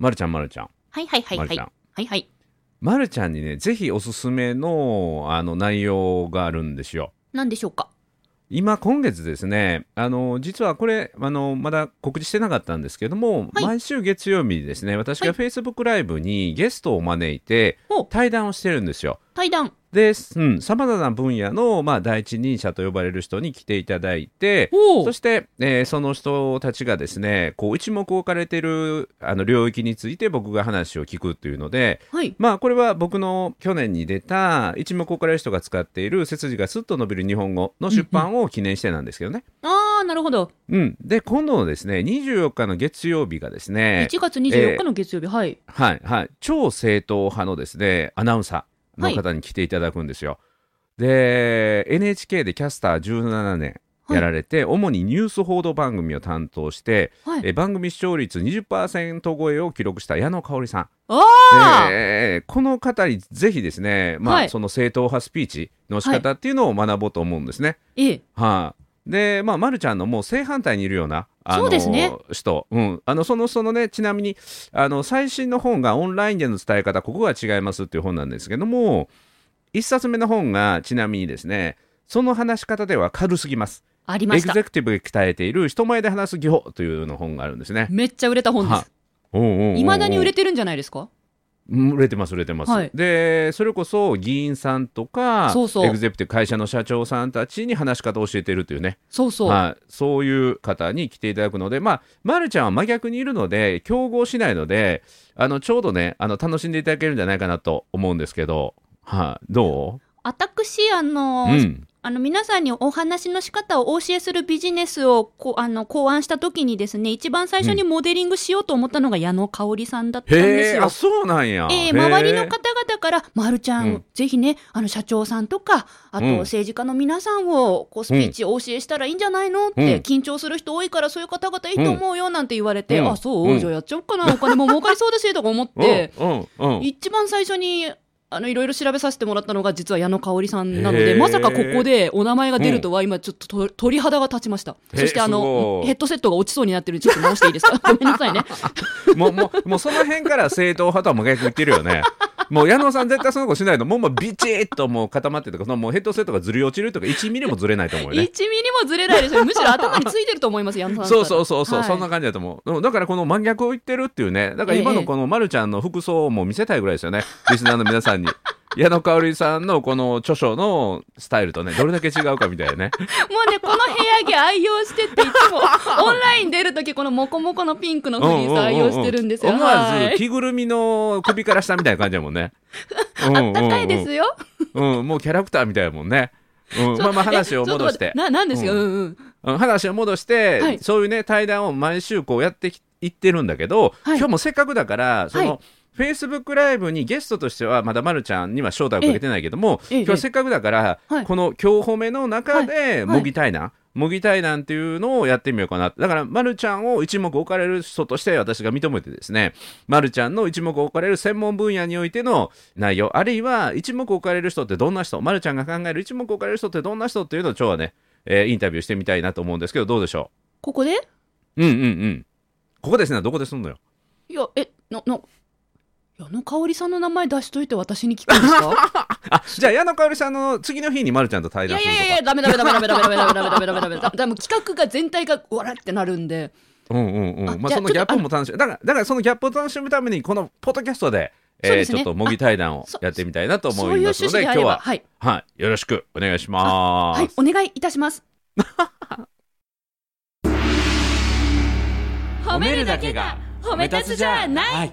まるちゃんまるちゃん。はいはいはいはい。まるちゃん。はいはい。まるちゃんにねぜひおすすめのあの内容があるんですよ。何でしょうか？今今月ですねあの実はこれあのまだ告知してなかったんですけども、はい。毎週月曜日にですね私が Facebook ライブにゲストを招いて対談をしてるんですよ対談。で、うん、様々な分野の、まあ、第一人者と呼ばれる人に来ていただいて、おそして、えーその人たちがですね、こう、一目置かれている、あの、領域について僕が話を聞くっていうので、はい。まあ、これは僕の去年に出た、一目置かれる人が使っている、背筋がスッと伸びる日本語の出版を記念してなんですけどね。あー、なるほど。うん。で、今度のですね、24日の月曜日がですね、1月24日の月曜日、はい。はいはい、超正統派のですねアナウンサーの方に来ていただくんですよ。で NHK でキャスター17年やられて、主にニュース報道番組を担当して、はい。え番組視聴率20%超えを記録した矢野香織さん、えーこの方にぜひですね、まあはいその正統派スピーチの仕方っていうのを学ぼうと思うんですね。ええ。はい、で、まあ、ま、るちゃんのもう正反対にいるような、あのそうですね人、うん、あのそのそのね、ちなみにあの最新の本がオンラインでの伝え方、ここが違いますっていう本なんですけども、一冊目の本がちなみにですね、その話し方では軽すぎます。ありましたエグゼ。クティブが鍛えている人前で話す技法というの本があるんですね。めっちゃ売れた本ではいす。いいまだに売れててるんじゃないですか？売れてます売れてます、はい。でそれこそ議員さんとかそうそう。エグゼクティブ会社の社長さんたちに話し方を教えてるというね。そうそう。はい、そういう方に来ていただくので、まあ、まるちゃんは真逆にいるので、競合しないので、あのちょうどね、あの楽しんでいただけるんじゃないかなと思うんですけど、はい、ど私、あのう、うん、あの皆さんにお話の仕方をお教えするビジネスをこうあの考案した時にですね一番最初にモデリングしようと思ったのが矢野香織さんだったんですよ。あ、。そうなんや。えへー周りの方々から、まるちゃん、うん。ぜひね、あの社長さんとか、あとうん。政治家の皆さんをこうスピーチをお教えしたらいいんじゃないのって、うん。緊張する人多いから、そういう方々いいと思うよなんて言われて、うん。あ、そう、うん。じゃあやっちゃおうかな、お金も儲かりそうだしとか思って。一番最初に、あのいろいろ調べさせてもらったのが実は矢野香織さんなのでまさかここでお名前が出るとは今ちょっとと鳥肌が立ちました。そしてあのヘッドセットが落ちそうになってる。ちょっと直していいですか？ごめんなさいね。もう、もう、もうその辺から正統派とは真逆言ってるよね。もう矢野さん絶対その子しないの。もうもうビチッともう固まってとかそのもうヘッドセットがずり落ちるとか1ミリもずれないと思うよ1ね ミリもずれないでしょむしろ頭についてると思います矢野さん。そうらそうそうそう、はいそんな感じだと思う。うんだからこの真逆を言ってるっていうね。だから今ええのこのまるちゃんの服装も見せたいぐらいですよね、リスナーの皆さんに矢野香織さんのこの著書のスタイルとねどれだけ違うかみたいなねもうね、この部屋着愛用してって、いつも オンライン出るとき、このモコモコのピンクのフリース愛用してるんですよ。思わはいず着ぐるみの首から下みたいな感じだもんね ああったかいですよ。うん、もうキャラクターみたいやもんね。うん、まあまあ話を戻して。な、なんですか、ううんんうん。うん話を戻して、はいそういうね対談を毎週こうやってきいってるんだけど、はい今日もせっかくだからその、はいフェイスブックライブにゲストとしてはまだまるちゃんには招待をかけてないけども、ええ今日はせっかくだから、はい。この今日褒めの中ではい。模擬対談、模擬対談っていうのをやってみようかな。だからまるちゃんを一目置かれる人として私が認めてですねまるちゃんの一目置かれる専門分野においての内容あるいは一目置かれる人ってどんな人まるちゃんが考える一目置かれる人ってどんな人っていうのを今日はね、えーインタビューしてみたいなと思うんですけどどうでしょここで？ううんうんうん。ここですねどこですんのよ？いや、え、な、な、矢野香織さんの名前出しといて私に聞くんですか？あじゃあ矢野香織さんの次の日にまるちゃんと対いや談するとかいやいや、ダメダメダメダメダメダメダメダメダメダメダメダメダメ企画が全体がわらってなるんで。うんうんうんまあそのギャップも楽しみだからだからそのギャップを楽しむためにこのポッドキャストでえーねちょっと模擬対談をやってみたいなと思いますので今日ははい。はいよろしくお願いします、はい、お願いいたします。褒めるだけが褒め立つじゃない。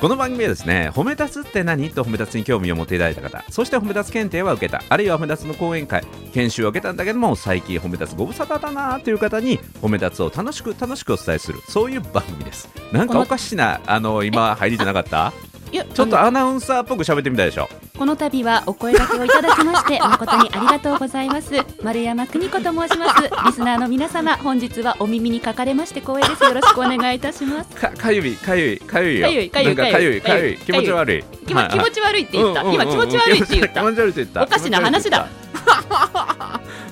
この番組はですね褒め立つって何？と褒め立つに興味を持っていただいた方そして褒め立つ検定は受けたあるいは褒め立つの講演会研修を受けたんだけども最近褒め立つご無沙汰だなという方に褒め立つを楽しく楽しくお伝えするそういう番組です。なんかおかしなあの今入りじゃなかった？ちょっとアナウンサーっぽく喋ってみたいでしょ。この度はお声掛けをいただきまして 誠にありがとうございます。丸山邦子と申します。リスナーの皆様本日はお耳にかかれまして光栄です。よろしくお願いいたします。かかゆいかゆいかゆいよ。かゆいかゆいかかゆいかゆい気持ち悪い。気持ち悪いって言った、今気持ち悪いって言った。気持ち悪いって言った。おかしな話だ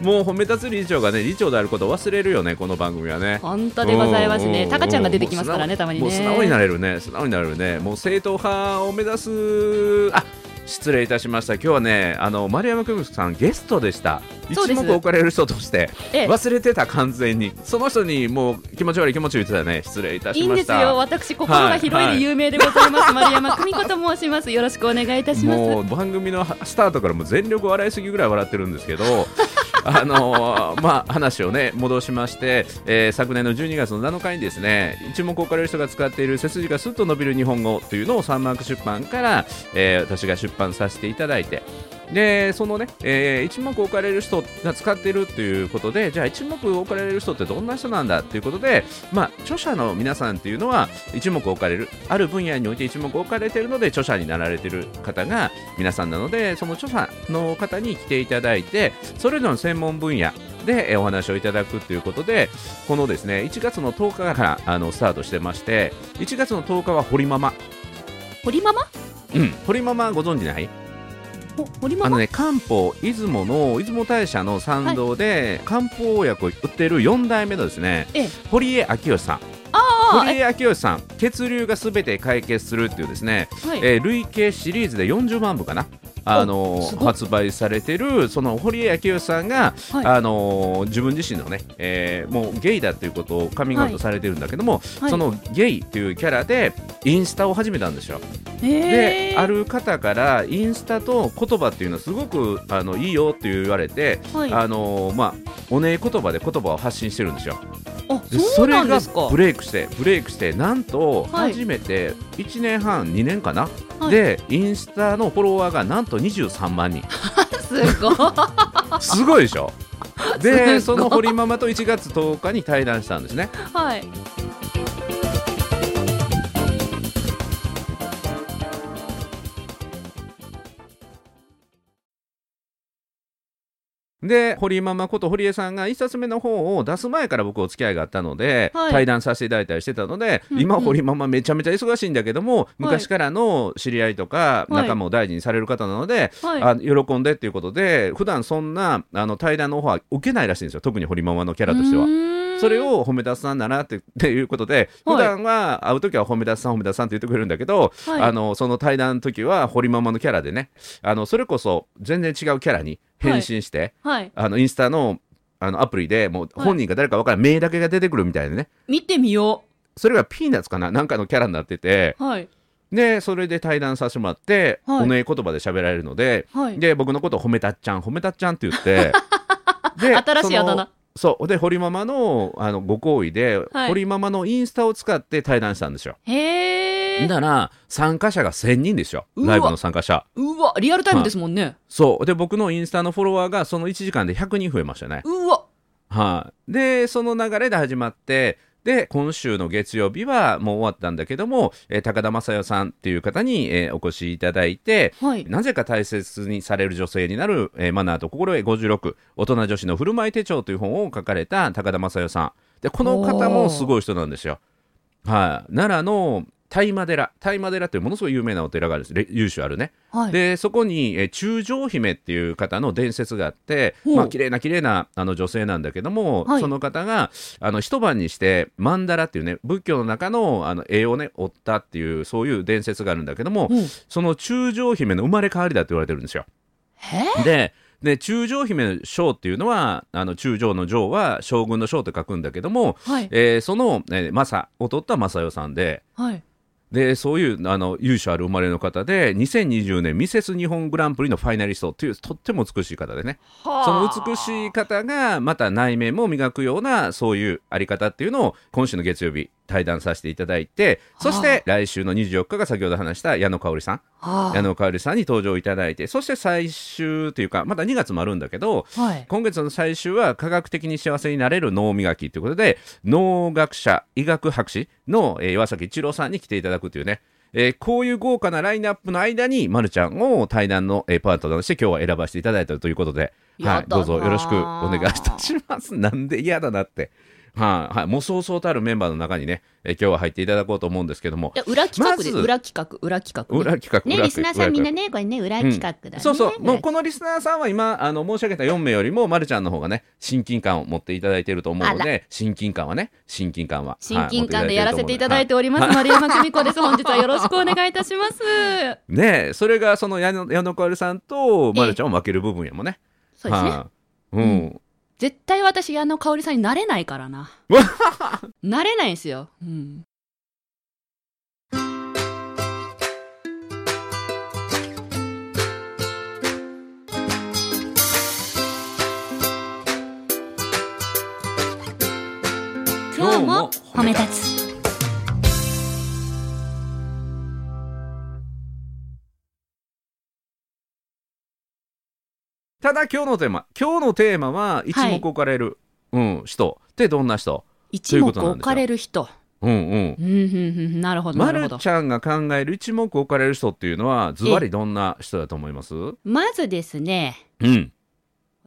もう褒め立つ理事長がね理事長であることを忘れるよねこの番組はね。本当でございますね。タカちゃんが出てきますからねたまにね。もう素直になれるね素直になれるね。もう正統派を目指す。あ失礼いたしました。今日はねあの丸山久美子さんゲストでした。一目置かれる人として。ええ。忘れてた完全に。その人にもう気持ち悪い気持ち言ってたね。失礼いたいいんですしましたよ。私心が広いで有名でございます、丸山久美子と申します。よろしくお願いいたします。もう番組のスタートからもう全力笑いすぎぐらい笑ってるんですけどあのーまあ話をね戻しまして、えー昨年の12月の7日にですね一目置かれる人が使っている背筋がすっと伸びる日本語というのをサンマーク出版から、えー私が出版させていただいてでそのね、えー一目置かれる人が使っているということでじゃあ一目置かれる人ってどんな人なんだということで、まあ、著者の皆さんっていうのは一目置かれるある分野において一目置かれているので著者になられている方が皆さんなのでその著者の方に来ていただいてそれぞれの専門分野でえーお話をいただくということでこのですね1月の10日からあのスタートしてまして1月の10日は堀ママ、堀ママ？うん、堀ママご存知ない？あのね漢方出雲の出雲大社の参道で、漢方薬を売ってる4代目のですねええ。堀江明義さん。堀江明義さん。血流がすべて解決するっていうですね、はい、えー累計シリーズで40万部かなあの発売されてるその堀江明義さんが、はい。あの自分自身のね、えーもうゲイだっていうことをカミングアウトされてるんだけども、はい。そのゲイっていうキャラでインスタを始めたんですよ。へー。である方からインスタと言葉っていうのはすごくあのいいよって言われて、はい。あのまあおねえ言葉で言葉を発信してるんですよ。それがブレイクしてブレイクしてなんとはい。初めて1年半2年かな、はい。でインスタのフォロワーがなんと23万人。すごい。すごいでしょ。すでその堀ママと1月10日に対談したんですね。はいで堀ママこと堀江さんが1冊目の方を出す前から僕お付き合いがあったので、はい。対談させていただいたりしてたので、うんうん。今堀ママめちゃめちゃ忙しいんだけども、昔からの知り合いとかはい。仲間を大事にされる方なので、はい。あ喜んでっていうことで普段そんなあの対談のオファー受けないらしいんですよ。特に堀ママのキャラとしてはそれを褒め出すさんだなって っていうことではい。普段は会う時は褒め出すさん褒め出すさんって言ってくれるんだけど、はい。あのその対談の時は堀ママのキャラでねあのそれこそ全然違うキャラに変身して、はい。あのインスタのあのアプリでもう本人が誰か分からん、目だけが出てくるみたいなね。見てみよそれがピーナッツかななんかのキャラになっててうはい。でそれで対談させてもらって、はい。おねえ言葉で喋られるので、はい。で僕のことを褒めたっちゃん褒めたっちゃんって言って で新しいあだ名そう。で堀ママのあのご好意で、はい。堀ママのインスタを使って対談したんですよ。へえだから参加者が1000人ですよライブの参加者。うわリアルタイムですもんね、そうで僕のインスタのフォロワーがその1時間で100人増えましたねうわはい、でその流れで始まってで今週の月曜日はもう終わったんだけども、えー高田正代さんっていう方に、えーお越しいただいて、はい。なぜか大切にされる女性になる、えーマナーと心得56大人女子の振る舞い手帳という本を書かれた高田正代さん。でこの方もすごい人なんですよ。はい、奈良の大麻寺。大麻寺というものすごい有名なお寺があるんです。れ由緒あるね。はい。でそこに、えー中将姫っていう方の伝説があってまあ綺麗な綺麗なあの女性なんだけども、はい。その方があの一晩にして曼荼羅っていうね仏教の中のあの絵をね折ったっていうそういう伝説があるんだけども、うん。その中将姫の生まれ変わりだって言われてるんですよ。へでで中将姫の将っていうのはあの中将の将は将軍の将と書くんだけども、はい。えーその、えー、マサを取った正代さんではいでそういうあの由緒ある生まれの方で2020年ミセス日本グランプリのファイナリストというとっても美しい方でね。その美しい方がまた内面も磨くようなそういうあり方っていうのを今週の月曜日対談させていただいてそして来週の24日が先ほど話した矢野香織さん。は矢野香織さんに登場いただいてそして最終というかまた2月もあるんだけどはい。今月の最終は科学的に幸せになれる脳磨きということで脳学者医学博士の、えー岩崎一郎さんに来ていただくというね。えーこういう豪華なラインナップの間に、まるちゃんを対談の、えーパートナーとして今日は選ばせていただいたということで、はい、どうぞよろしくお願いいたします。なんで嫌だなって。はい、はい、もうそうそうたるメンバーの中にね、えー今日は入っていただこうと思うんですけども。い、や裏企画で、まず裏企画裏企画ね裏企画、ね裏リスナーさんみんな裏ねこれね裏企画だね、そうそう、もう裏このリスナーさんは今、あの申し上げた4名よりも、まるちゃんの方がね、親近感を持っていただいていると思うのあで、親近感はね、親近感は。親近感ではいやらせていただいております、丸山久美子です。本日はよろしくお願いいたします。ねえそれがその矢野矢野かおりさんと、まるちゃんを負ける部分やもんね。そうですね、はい。うん。絶対私矢野香織さんになれないからな。なれないんですよ、うん、今日も褒め立つただ今日のテーマ、今日のテーマは一目置かれる、うん、人。ってどんな人？一目置かれる人。うんうん。なるほどなまるほど。るちゃんが考える一目置かれる人っていうのは、ズバリどんな人だと思います？うまずですねん。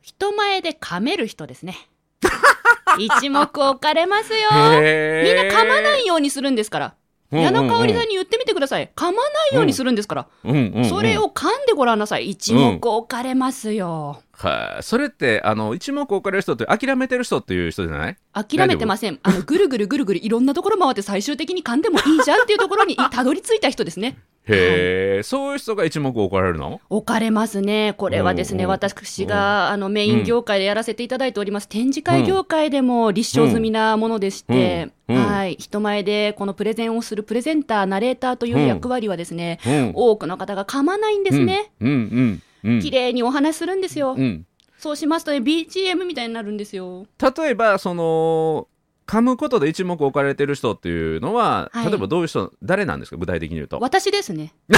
人前で噛める人ですね。一目置かれますよ。へみんな噛まないい。ようにするんですから矢野香織さんに言ってみてください。噛まないようにするんですから、それを噛んでごらんなさい。一目置かれますよ、はい、それってあの一目置かれる人って諦めてる人っていう人じゃない？諦めてません。あのぐるぐるぐるぐるいろんなところ回って最終的に噛んでもいいじゃんっていうところにたどり着いた人ですね。へえ、そういう人が一目置かれるの？置かれますね。これはですね、私があのメイン業界でやらせていただいております、展示会業界でも立証済みなものでして、うん。うん。はい、人前でこのプレゼンをするプレゼンター、ナレーターという役割はですね、うん。多くの方が噛まないんですね。うんうん。うん。うん綺麗にお話しするんですよ。うん。そうしますとね、BGM みたいになるんですよ。例えばその噛むことで一目置かれてる人っていうのは、はい。例えばどういう人誰なんですか？具体的に言うと。私ですね。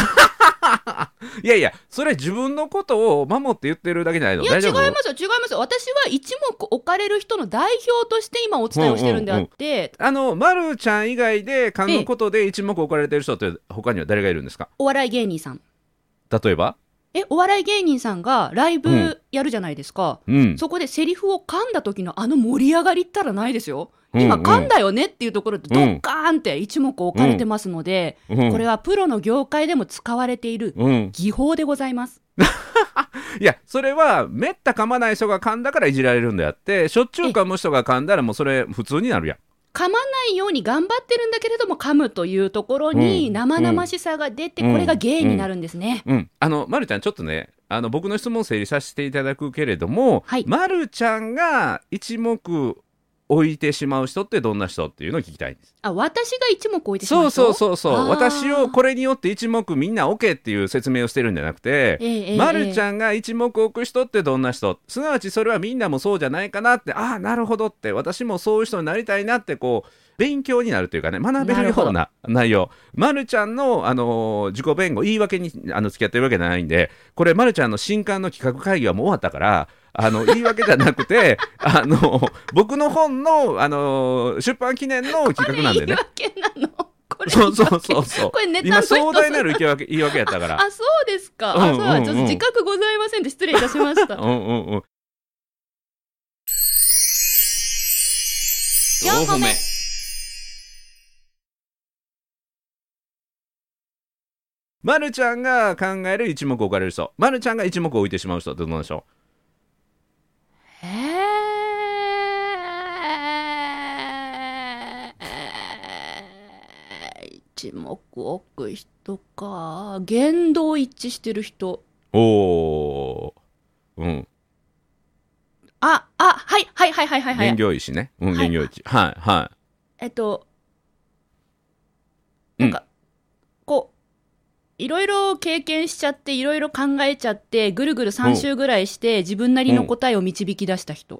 いやいやそれ自分のことを守って言ってるだけじゃないの？いや、違いますよ、違いますよ。私は一目置かれる人の代表として今お伝えをしてるんであって、あの、まるちゃん以外で噛むことで一目置かれてる人って他には誰がいるんですか？お笑い芸人さん。例えば？え、お笑い芸人さんがライうんブやるじゃないですか。うん。そこでセリフを噛んだ時のあの盛り上がりったらないですよ。うん今噛んだよねっていうところでドッカーンって一目置かれてますので、うんこれはプロの業界でも使われているうん。技法でございます。いや、それは、めった噛まない人が噛んだからいじられるんであって、しょっちゅう噛む人が噛んだらもうそれ普通になるやん。噛まないように頑張ってるんだけれども噛むというところにうん生々しさが出て、うんこれが芸になるんですね。うん。あの、まるちゃん、ちょっとね、あの、僕の質問を整理させていただくけれども、はいまるちゃんが一目置いてしまう人ってどんな人っていうのを聞きたいんです。あ、私が一目置いてしまそうそうそうそう。私をこれによって一目みんな置けっていう説明をしてるんじゃなくて、ええええまるちゃんが一目置く人ってどんな人？すなわちそれはみんなもそうじゃないかなってああなるほどって私もそういう人になりたいなってこう勉強になるというかね学べるような内容。まるちゃんの、あのー自己弁護言い訳にあの付き合ってるわけじゃないんでこれまるちゃんの新刊の企画会議はもう終わったからあの言い訳じゃなくて あの僕の本の、あのー出版記念の企画なんでね。言い訳なの？これそうそうそうそう。これネタ壮大なる言い訳言い訳やったから。あ、そうですか。あ、うんそうだ、うんちょっと自覚ございませんで失礼いたしました。うんうんうん。四歩目まるちゃんが考える一目置かれる人。まるちゃんが一目置いてしまう人ってどうなんでしょえー、一目置く人か。言動一致してる人。うおー。うん。あ、あ、はい、はい、はい、はい、はい。はい。原業医師ね。うんはい。原業医師はいはえっと、うん。なんか、こう、いろいろ経験しちゃって、いろいろ考えちゃって、ぐるぐる3周ぐらいして、自分なりの答えを導き出した人。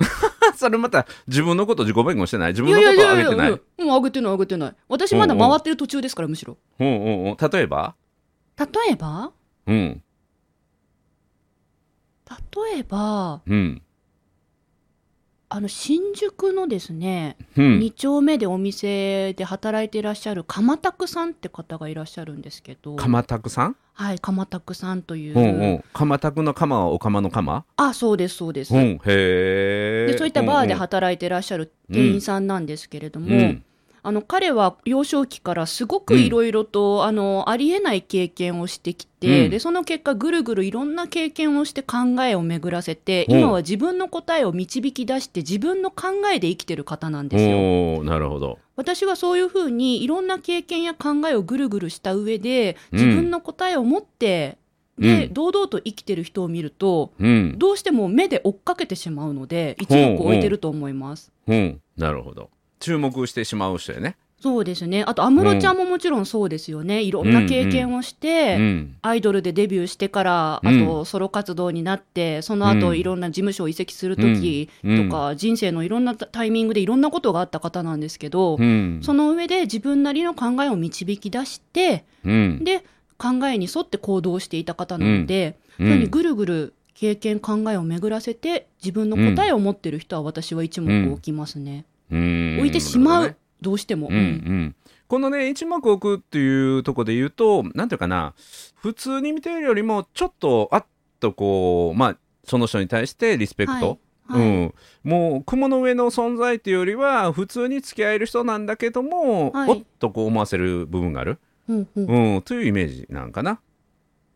い それまた自分のこと自己弁護してない？自い分のことをあげてない？うん、あげてない、あげてない。私まだ回ってる途中ですから、むしろ。うんうんうん。例えば？例えば？うん。例えば、うんあの新宿のですね、うん。2丁目でお店で働いていらっしゃる鎌拓さんって方がいらっしゃるんですけど。鎌拓さん？はい鎌拓さんという、うんう。ん鎌拓の鎌はお釜の鎌？あそうですそうです、うん。へえでそういったバーでは働いてらっしゃる店員さんなんですけれども、うんあの彼は幼少期からすごくいろいろと、あのありえない経験をしてきて、うん。でその結果ぐるぐるいろんな経験をして考えを巡らせて、う。ん今は自分の答えを導き出して自分の考えで生きてる方なんですよ。なるほど。私はそういうふうにいろんな経験や考えをぐるぐるした上でうん。自分の答えを持って、で、うん。堂々と生きてる人を見るとうん。どうしても目で追っかけてしまうので一目置いてると思います。うん。なるほど注目してしまう人やね。そうですね。あと安室ちゃんももちろんそうですよね、いろんな経験をして、うんアイドルでデビューしてから、うん。あとソロ活動になって、その後うん。いろんな事務所を移籍するときうん。とか、人生のいろんなタイミングでいろんなことがあった方なんですけど、うん。その上で自分なりの考えを導き出して、うん。で、考えに沿って行動していた方なので、うん。そういうふうにぐるぐる経験、考えを巡らせて、自分の答えを持ってる人は私は一目置きますね。うん。置いてしまう、ね。どうしても。うんうん、このね一目置くっていうところで言うとなんていうかな。普通に見てるよりもちょっとあっとこうまあその人に対してリスペクト、はい。うん、もう雲の上の存在っていうよりは普通に付き合える人なんだけども、はい。おっとこう思わせる部分がある、うんうん。うん、というイメージなんかな。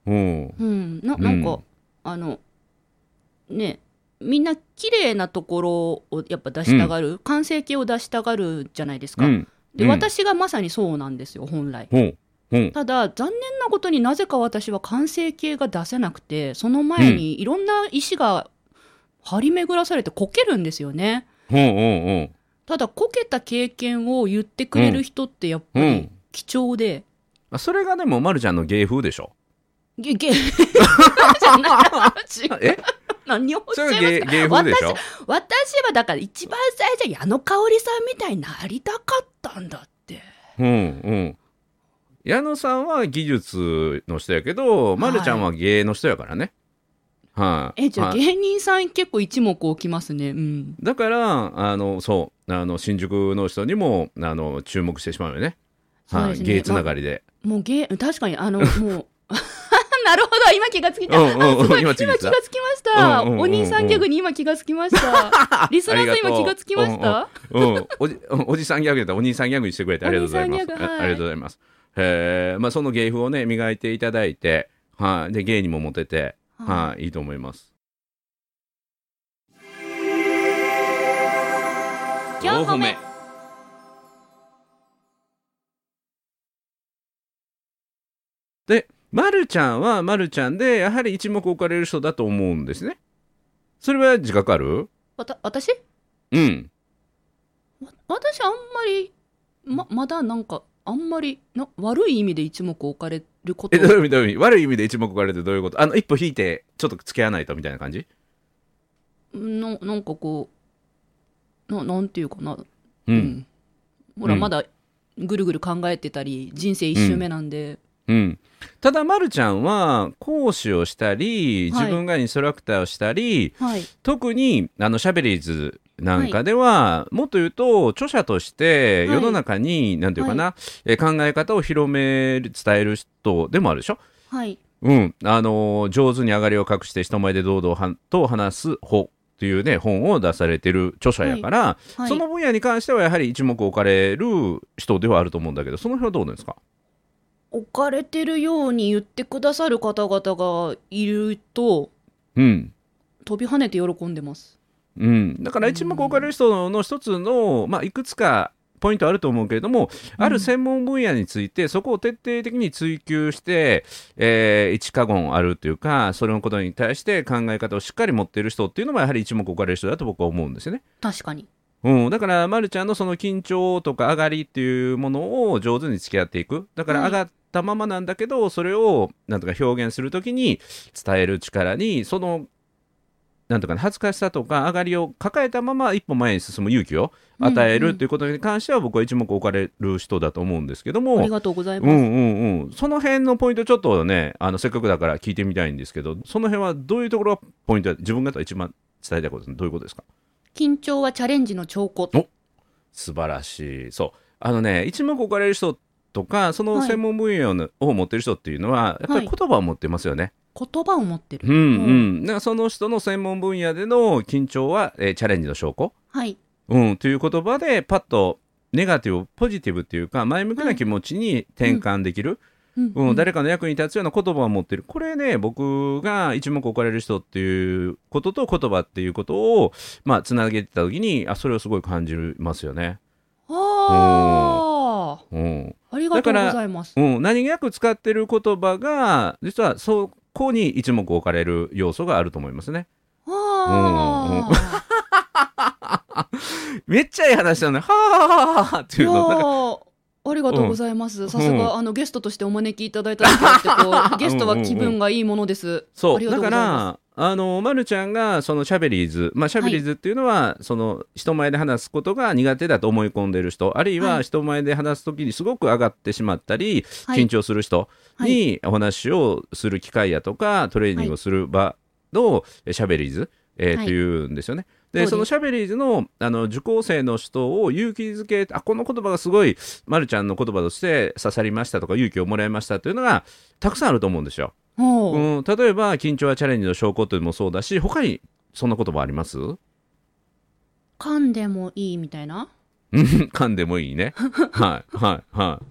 うん。うん、ななんか、うん。あのねみんな綺麗なところをやっぱ出したがる、完成形を出したがるじゃないですか、うん。で、うん。私がまさにそうなんですよ本来。ただ残念なことになぜか私は完成形が出せなくてその前にいろんな石が張り巡らされてこけるんですよね。ただこけた経験を言ってくれる人ってやっぱりうん。貴重で、あそれがでもまるちゃんの芸風でしょ。げげ。じゃない え？何をおっしそゃいますか？芸芸風でしょ？私はだから一番最初矢野香織さんみたいになりたかったんだってうんうん。矢野さんは技術の人やけど、まるちゃんは芸の人やからね。はい、えじゃあはい芸人さん結構一目置きますねうんだからあのそうあの新宿の人にもあの注目してしまうよね。はね芸つながりで。もう芸確かにあのもう なるほど。今気がつきた、うんうんうん。あすごい。今気づいた。今気がつきました、うんうんうん。うんお兄さんギャグに今気がつきました。リスナーさん今気がつきました。うん、おじおじさんギャグやったらお兄さんギャグにしてくれてありがとうございます。はい。あありがとうございます。えー。まあ、その芸風をね磨いていただいて、はい、で芸にもモテて、ははい、いいと思います。4歩目で、まるちゃんはまるちゃんで、やはり一目置かれる人だと思うんですね。それは自覚ある？わた私？うん。わ私あんまりままだなんかあんまりな悪い意味で一目置かれること。え、どういう意味どういう意味？悪い意味で一目置かれるってどういうこと？あの、一歩引いて、ちょっと付き合わないとみたいな感じ？ななんかこうななんていうかな？う。うん。ほら、うん。まだぐるぐる考えてたり人生一周目なんで、うん。ただ、まるちゃんは、講師をしたり、はい。自分がインストラクターをしたり、はい。特に、あの、シャベリーズなんかでは、もっと言うと、著者として、はい。世の中に、なんていうかな、え考え方を広める、伝える人でもあるでしょ？はい。うん、あのー上手に上がりを隠して人前で堂々はと話す本というね本を出されてる著者やから、はい。その分野に関してはやはり一目置かれる人ではあると思うんだけどその辺はどうなんですか？置かれてるように言ってくださる方々がいるとうん。飛び跳ねて喜んでます。うん、だから一目置かれる人の一つの、まあ、いくつかポイントあると思うけれども、ある専門分野についてそこを徹底的に追求して、えー一過言あるというかそれのことに対して考え方をしっかり持っている人っていうのもやはり一目置かれる人だと僕は思うんですよね。確かに。うん、だから、ま、るちゃんのその緊張とか上がりっていうものを上手に付き合っていく。だからはい上がったままなんだけど、それをなんとか表現するときに伝える力にそのなんとかね恥ずかしさとか上がりを抱えたまま一歩前に進む勇気を与えうん。うんるということに関しては僕は一目置かれる人だと思うんですけどあもり。がとうございうます、んうんうん、その辺のポイントちょっとねあのせっかくだから聞いてみたいんですけどその辺はどういうところがポイントで自分が一番伝えたいことどういうことですか？緊張はチャレンジの兆候。お素晴らしい。そう。あのね一目置かれる人とかそのはい専門分野のを持ってる人っていうのはやっぱりはい言葉を持ってますよね、言葉を持ってる、うんうん。だからその人の専門分野での緊張は、えーチャレンジの証拠？はい。うん、という言葉でパッとネガティブポジティブっていうか前向きな気持ちに転換できる、うん。うん。誰かの役に立つような言葉を持ってる。これね僕が一目置かれる人っていうことと言葉っていうことをまあつなげてた時にあそれをすごい感じますよね。ああうん。ありがとうございます。うん、何気なく使ってる言葉が実はそこに一目置かれる要素があると思いますね。ああ、めっちゃいい話だね。はあはあはあっていうのありがとうございます。さすが、あのゲストとしてお招きいただいただけあって ゲストは気分がいいものです。そう。だからあの、ま、るちゃんがそのシャベリーズ、まあ、シャベリーズっていうのは、その人前で話すことが苦手だと思い込んでる人あるいははい。人前で話す時にすごく上がってしまったり、はい。緊張する人にお話をする機会やとかトレーニングをする場のシャベリーズ、えーはいうんですよね。でそのシャベリーズのあの受講生の人を勇気づけあこの言葉がすごい、ま、るちゃんの言葉として刺さりましたとか勇気をもらいましたというのがたくさんあると思うんですよ。おう。うん、例えば緊張はチャレンジの証拠というのもそうだし他にそんな言葉あります？噛んでもいいみたいな？うん。噛んでもいいね。はい。はい。はい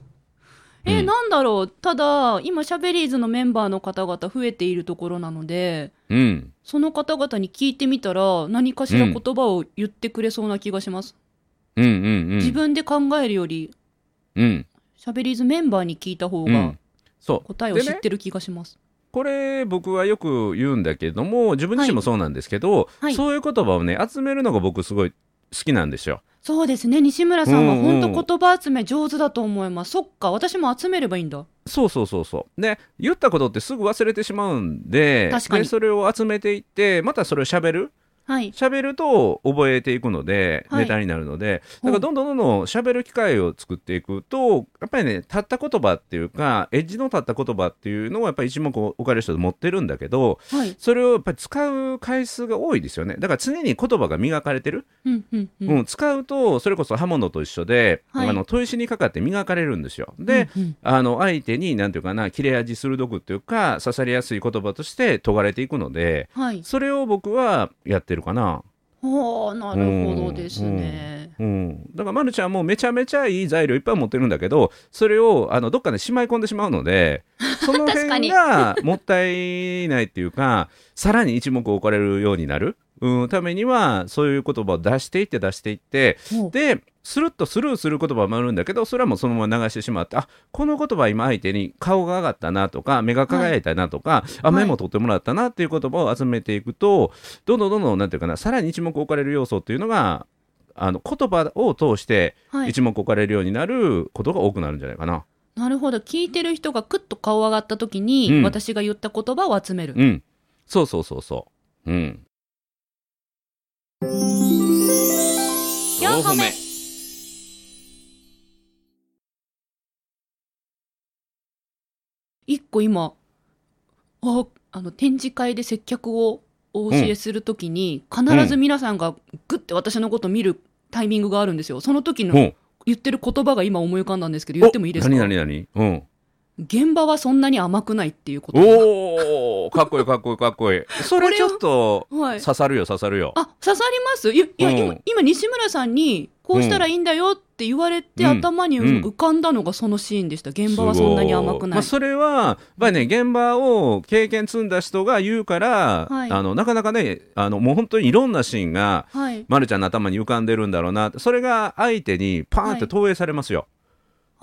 えーうん。なんだろう。ただ今シャベリーズのメンバーの方々増えているところなのでうん。その方々に聞いてみたら何かしら言葉を言ってくれそうな気がします、うん。うん。うん。自分で考えるよりうん。シャベリーズメンバーに聞いた方が答えを知ってる気がします、これ僕はよく言うんだけども自分自身もそうなんですけど、はい。そういう言葉をね集めるのが僕すごい好きなんですよ。そうですね。西村さんはうんうん本当言葉集め上手だと思います、そっか。私も集めればいいんだ。そうそうそうそう。で言ったことってすぐ忘れてしまうんで確かに。でそれを集めていってまたそれを喋るはい。喋ると覚えていくので、はい。ネタになるのでだからどんどんどんどん喋る機会を作っていくとやっぱりねたった言葉っていうかエッジの立った言葉っていうのをやっぱり一目置かれる人持ってるんだけどはい。それをやっぱり使う回数が多いですよね。だから常に言葉が磨かれてる、うんうんうん。うん使うとそれこそ刃物と一緒で、はい。あの砥石にかかって磨かれるんですよ。で、うんうん。あの相手に何ていうかな切れ味鋭くっていうか刺さりやすい言葉として研がれていくのではい。それを僕はやってるかな。はあなるほどですね、うん、だから、ま、るちゃんもめちゃめちゃいい材料いっぱい持ってるんだけどそれをあのどっかでしまい込んでしまうので その辺がもったいないっていうかさらに一目置かれるようになる、うん、ためにはそういう言葉を出していって出していってでスルッとスルーする言葉もあるんだけどそれはもうそのまま流してしまってあこの言葉今相手に顔が上がったなとか目が輝いたなとか、あはい。メモ取ってもらったなっていう言葉を集めていくとどんどんどんどんなんていうかなさらに一目置かれる要素っていうのがあの言葉を通してはい。一目置かれるようになることが多くなるんじゃないかな。なるほど。聞いてる人がクッと顔上がった時に、うん。私が言った言葉を集める、うん、そうそうそうそう。うん。4歩目。一個今ああの展示会で接客をお教えするときに、必ず皆さんがグッて私のこと見るタイミングがあるんですよ。その時のほう。言ってる言葉が今思い浮かんだんですけど言ってもいいですか？お何何何？うん。現場はそんなに甘くないっていうこと。おおかっこいいかっこいいかっこいい。それちょっとはい。刺さるよ刺さるよ。あ刺さります？いやいや、うん。今今西村さんにこうしたらいいんだよって言われて、うん。頭にうん。浮かんだのがそのシーンでした。現場はそんなに甘くない、まあ、それはやっぱりね現場を経験積んだ人が言うから、はい。あのなかなかねあのもう本当にいろんなシーンが、はい。ま、るちゃんの頭に浮かんでるんだろうなそれが相手にパーンって投影されますよ。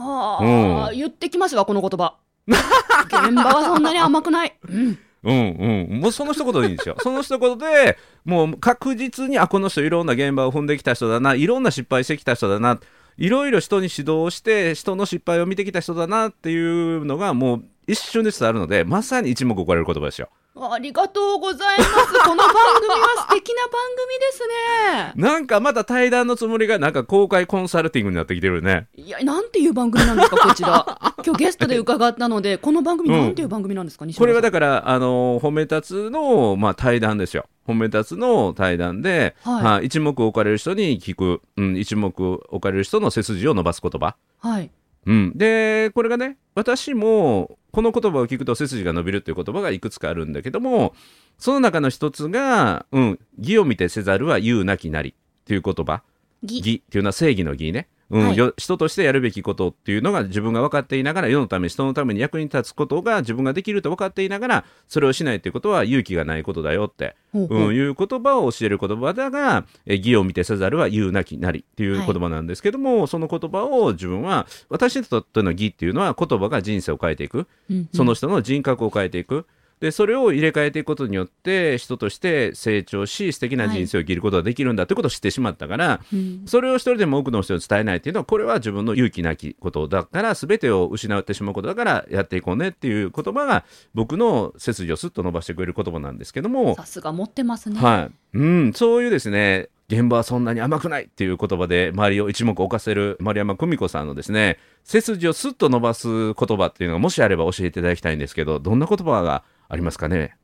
ああ、う言ってきますわこの言葉。現場はそんなに甘くない、うん、うんうん、もうその一言でいいんですよ。その一言でもう確実にあこの人いろんな現場を踏んできた人だな。いろんな失敗してきた人だな。いろいろ人に指導して人の失敗を見てきた人だなっていうのがもう一瞬で伝わるのでまさに一目置かれる言葉ですよ。ありがとうございます。この番組は素敵な番組ですね。なんかまた対談のつもりがなんか公開コンサルティングになってきてるよね。いや、なんていう番組なんですか、こちら。今日ゲストで伺ったので、この番組なんていう番組なんですか、西これはだから、あの褒め立つの、まあ、対談ですよ。褒め立つの対談で、はいはい一目置かれる人に聞く、うん、一目置かれる人の背筋を伸ばす言葉。はい。うん、でこれがね私もこの言葉を聞くと背筋が伸びるっていう言葉がいくつかあるんだけどもその中の一つが「うん、義を見てせざるは言うなきなり」っていう言葉。ぎ義っていうのは正義の義ね、うんはい。よ人としてやるべきことっていうのが自分が分かっていながら世のため人のために役に立つことが自分ができると分かっていながらそれをしないっていうことは勇気がないことだよってほうほう。うん、いう言葉を教える言葉だが、え義を見てせざるは言うなきなりっていう言葉なんですけども、その言葉を自分は私にとっての義っていうのは言葉が人生を変えていく。うんうん。その人の人格を変えていくでそれを入れ替えていくことによって人として成長し素敵な人生を生きることができるんだってことを知ってしまったから、うん。それを一人でも多くの人に伝えないっていうのはこれは自分の勇気なきことだから全てを失ってしまうことだからやっていこうねっていう言葉が僕の背筋をスッと伸ばしてくれる言葉なんですけどもさすが持ってますね。はい、うん、そういうですね現場はそんなに甘くないっていう言葉で周りを一目置かせる丸山久美子さんのですね背筋をスッと伸ばす言葉っていうのがもしあれば教えていただきたいんですけどどんな言葉がありますかね？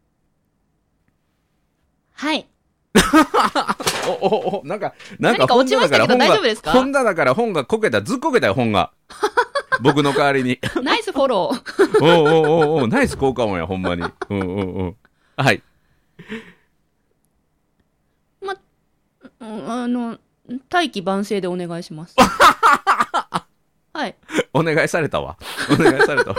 はい。おおおなんかなんか何か落ちましたけど本が大丈夫ですか？本棚から本がこけたずっこけたよ本が 僕の代わりにナイスフォロー。おうおうおうおうナイス効果音やほんまにうんうんうんはいうんあの、大器晩成でお願いします。はい。お願いされたわ。お願いされたわ。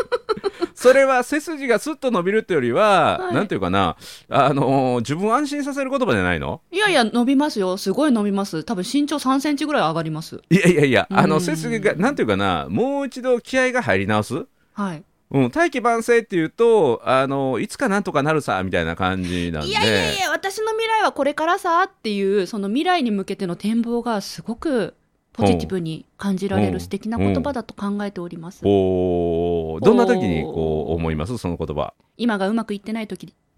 それは背筋がスッと伸びるってよりは、はいなんていうかな、あのー自分を安心させる言葉じゃないの？いやいや、伸びますよ。すごい伸びます。多分身長3センチぐらい上がります。いやいやいや、あのうん背筋が、なんていうかな、もう一度気合が入り直す？はい。うん、大器晩成っていうと、あのいつかなんとかなるさ、みたいな感じなんで。いやいやいや、私の未来はこれからさっていう、その未来に向けての展望がすごくポジティブに感じられうん。る素敵な言葉だと考えております。こう、どんな時にこう思います？その言葉。今がうまくいってない時。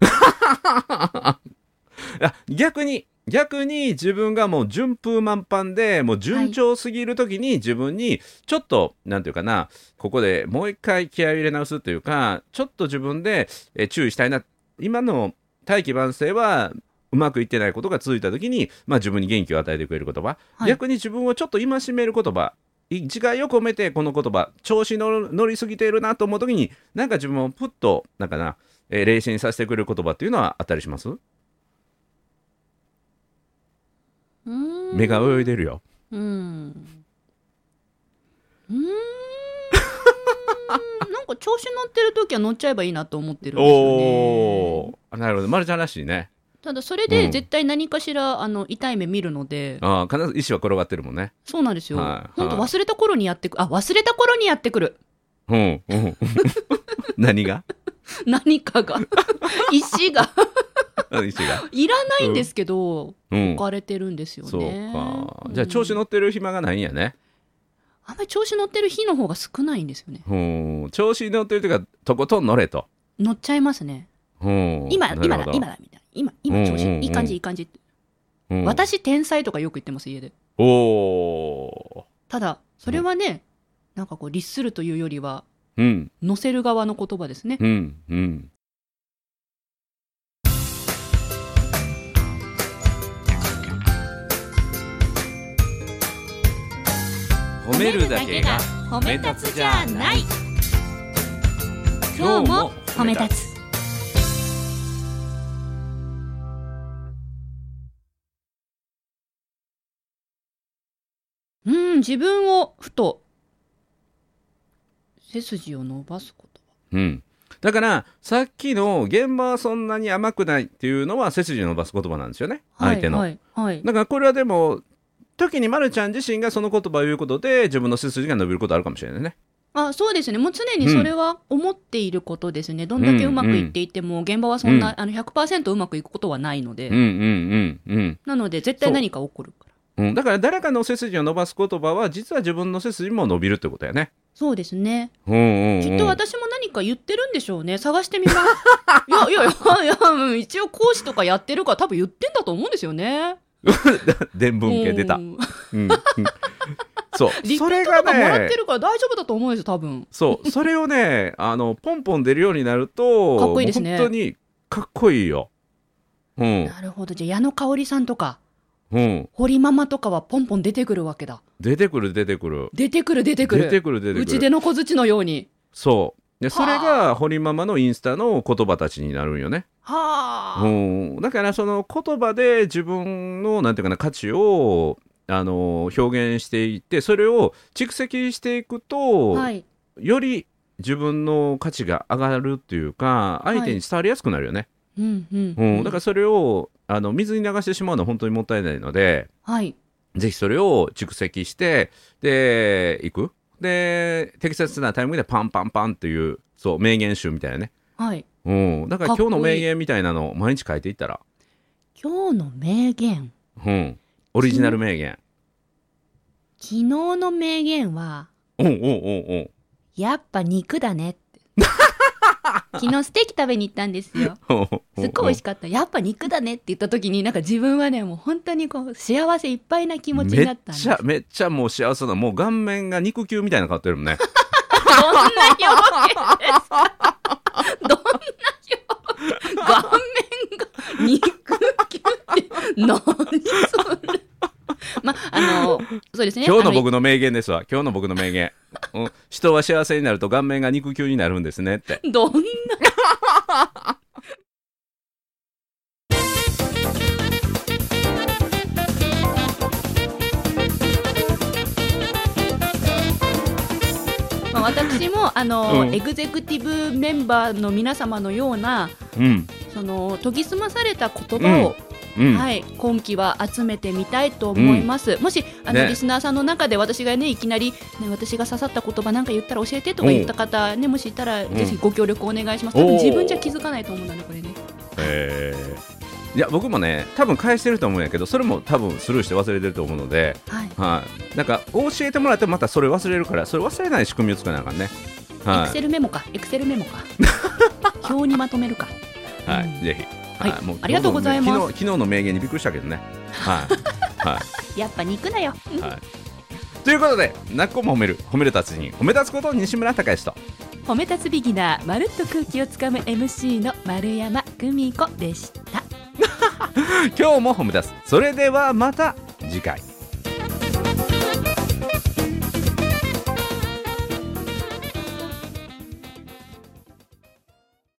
あ逆に逆に自分がもう順風満帆でもう順調すぎる時に自分にちょっと、なんていうかなここでもう一回気合を入れ直すというかちょっと自分でえ注意したいな。今の大器晩成はうまくいってないことが続いた時に、まあ、自分に元気を与えてくれる言葉、はい逆に自分をちょっと戒める言葉い自戒を込めてこの言葉調子の乗りすぎているなと思う時になんか自分をプッとなんかな、えー冷静にさせてくれる言葉っていうのはあったりします？ん目が泳いでるよ。うん。うーん。なんか調子乗ってる時は乗っちゃえばいいなと思ってるんですよおね。おーなるほど、まるちゃんらしいね。ただそれうんで絶対何かしら、あの痛い目見るので、ああ、必ず石は転がってるもんね。そうなんですよ。はい本当はい忘れた頃にやってくる。あ、忘れた頃にやってくる。うん、うん。何が？何かが。石が。石が？いらないんですけど、うん置。かれてるんですよそうね。か。じゃあ、調子乗ってる暇がないんやね。あんまり調子乗ってる日の方が少ないんですよね。うん。調子に乗ってるというか、とことん乗れと。乗っちゃいますね。うん。今、今だ、今。だ、みたいな。今、今調子、うんうんうんいい感じ、いい感じって。うん、私、天才とかよく言ってます、家で。おおただ、それはね、なんかこう、律するというよりは、ー。うん、乗せる側の言葉ですね。うん、うん。褒めるだけが褒め立つじゃない今日も褒め立つうん、自分をふと、背筋を伸ばすこと。うん、だからさっきの現場はそんなに甘くないっていうのは背筋を伸ばす言葉なんですよね。相手の、はい、はい、はい。だからこれはでも時にまるちゃん自身がその言葉を言うことで自分の背筋が伸びることあるかもしれないね。あそうですね、もう常にそれは思っていることですね、どんだけうまくいっていても、現場はそんな、あの100%うまくいくことはないので、うんうんうんうん。なので、絶対何か起こる。うん、だから誰かの背筋を伸ばす言葉は実は自分の背筋も伸びるってことやね。そうですね。うんうんうん、きっと私も何か言ってるんでしょうね。探してみます。いやいやいやいや、うん一応講師とかやってるから多分言ってんだと思うんですよね。伝文系出た。うんそう。それがもらってね、るから大丈夫だと思うんですよ、多分。そう。それをね、あの、ポンポン出るようになると、かっこいいですね本当にかっこいいよ。うん。なるほど。じゃあ、矢野香織さんとか、うん。堀ママとかはポンポン出てくるわけだ。出てくる出てくる。出てくる出てくる。出てくる出てくる。うちでの小槌のように。そう。で、それが、堀ママのインスタの言葉たちになるんよね。はあ。うん。だから、その言葉で自分の、なんていうかな、価値を、あの、表現していって、それを蓄積していくと、はい。より自分の価値が上がるっていうか、相手に伝わりやすくなるよね。うんうん。うん。だから、それを、あの、水に流してしまうのは本当にもったいないので、はい。ぜひそれを蓄積して、で、いく。で、適切なタイミングでパンパンパンっていう、そう、名言集みたいなね。はい。うん。だから今日の名言みたいなのを毎日書いていったら、今日の名言。うん。オリジナル名言。昨日の名言は、うんうんうんうん。やっぱ肉だねって。昨日ステーキ食べに行ったんですよ。すっごい美味しかった。やっぱ肉だねって言った時に、なんか自分はね、もう本当にこう、幸せいっぱいな気持ちになったんです。めっちゃ、めっちゃもう幸せな、もう顔面が肉球みたいな顔ってるもんね。どんな表現ですか？どんな表現？顔面が肉球って何それ？まあのそうですね今日のあ僕の名言ですわ。今日の僕の名言。うん、人は幸せになると顔面が肉球になるんですねって。どんなまあ私もあの、うんエグゼクティブメンバーの皆様のようなうん。その研ぎ澄まされた言葉を、うん。はい、今期は集めてみたいと思います。もしあの、ねリスナーさんの中で私がねいきなり、ね、私が刺さった言葉なんか言ったら教えてとか言った方ねもしいたら、んぜひご協力お願いします。多分自分じゃ気づかないと思うのでこれね。えーいや、僕もね、多分返してると思うんやけど、それも多分スルーして忘れてると思うので、はい。はい。なんか、教えてもらってもまたそれ忘れるから、それ忘れない仕組みを作らなあかんね。エクはい。セルメモか、エクセルメモか。表にまとめるか。はい、うんぜひ。はいもうありがとうございます昨日昨日の名言にびっくりしたけどね。はい。はやっぱ肉だよ。い。はい。ということで、なっこも褒める、褒める達人、褒め立つこと西村隆之と。褒め立つビギナー、まるっと空気をつかむ MC の丸山久美子でした。今日も褒め立つ。それではまた次回。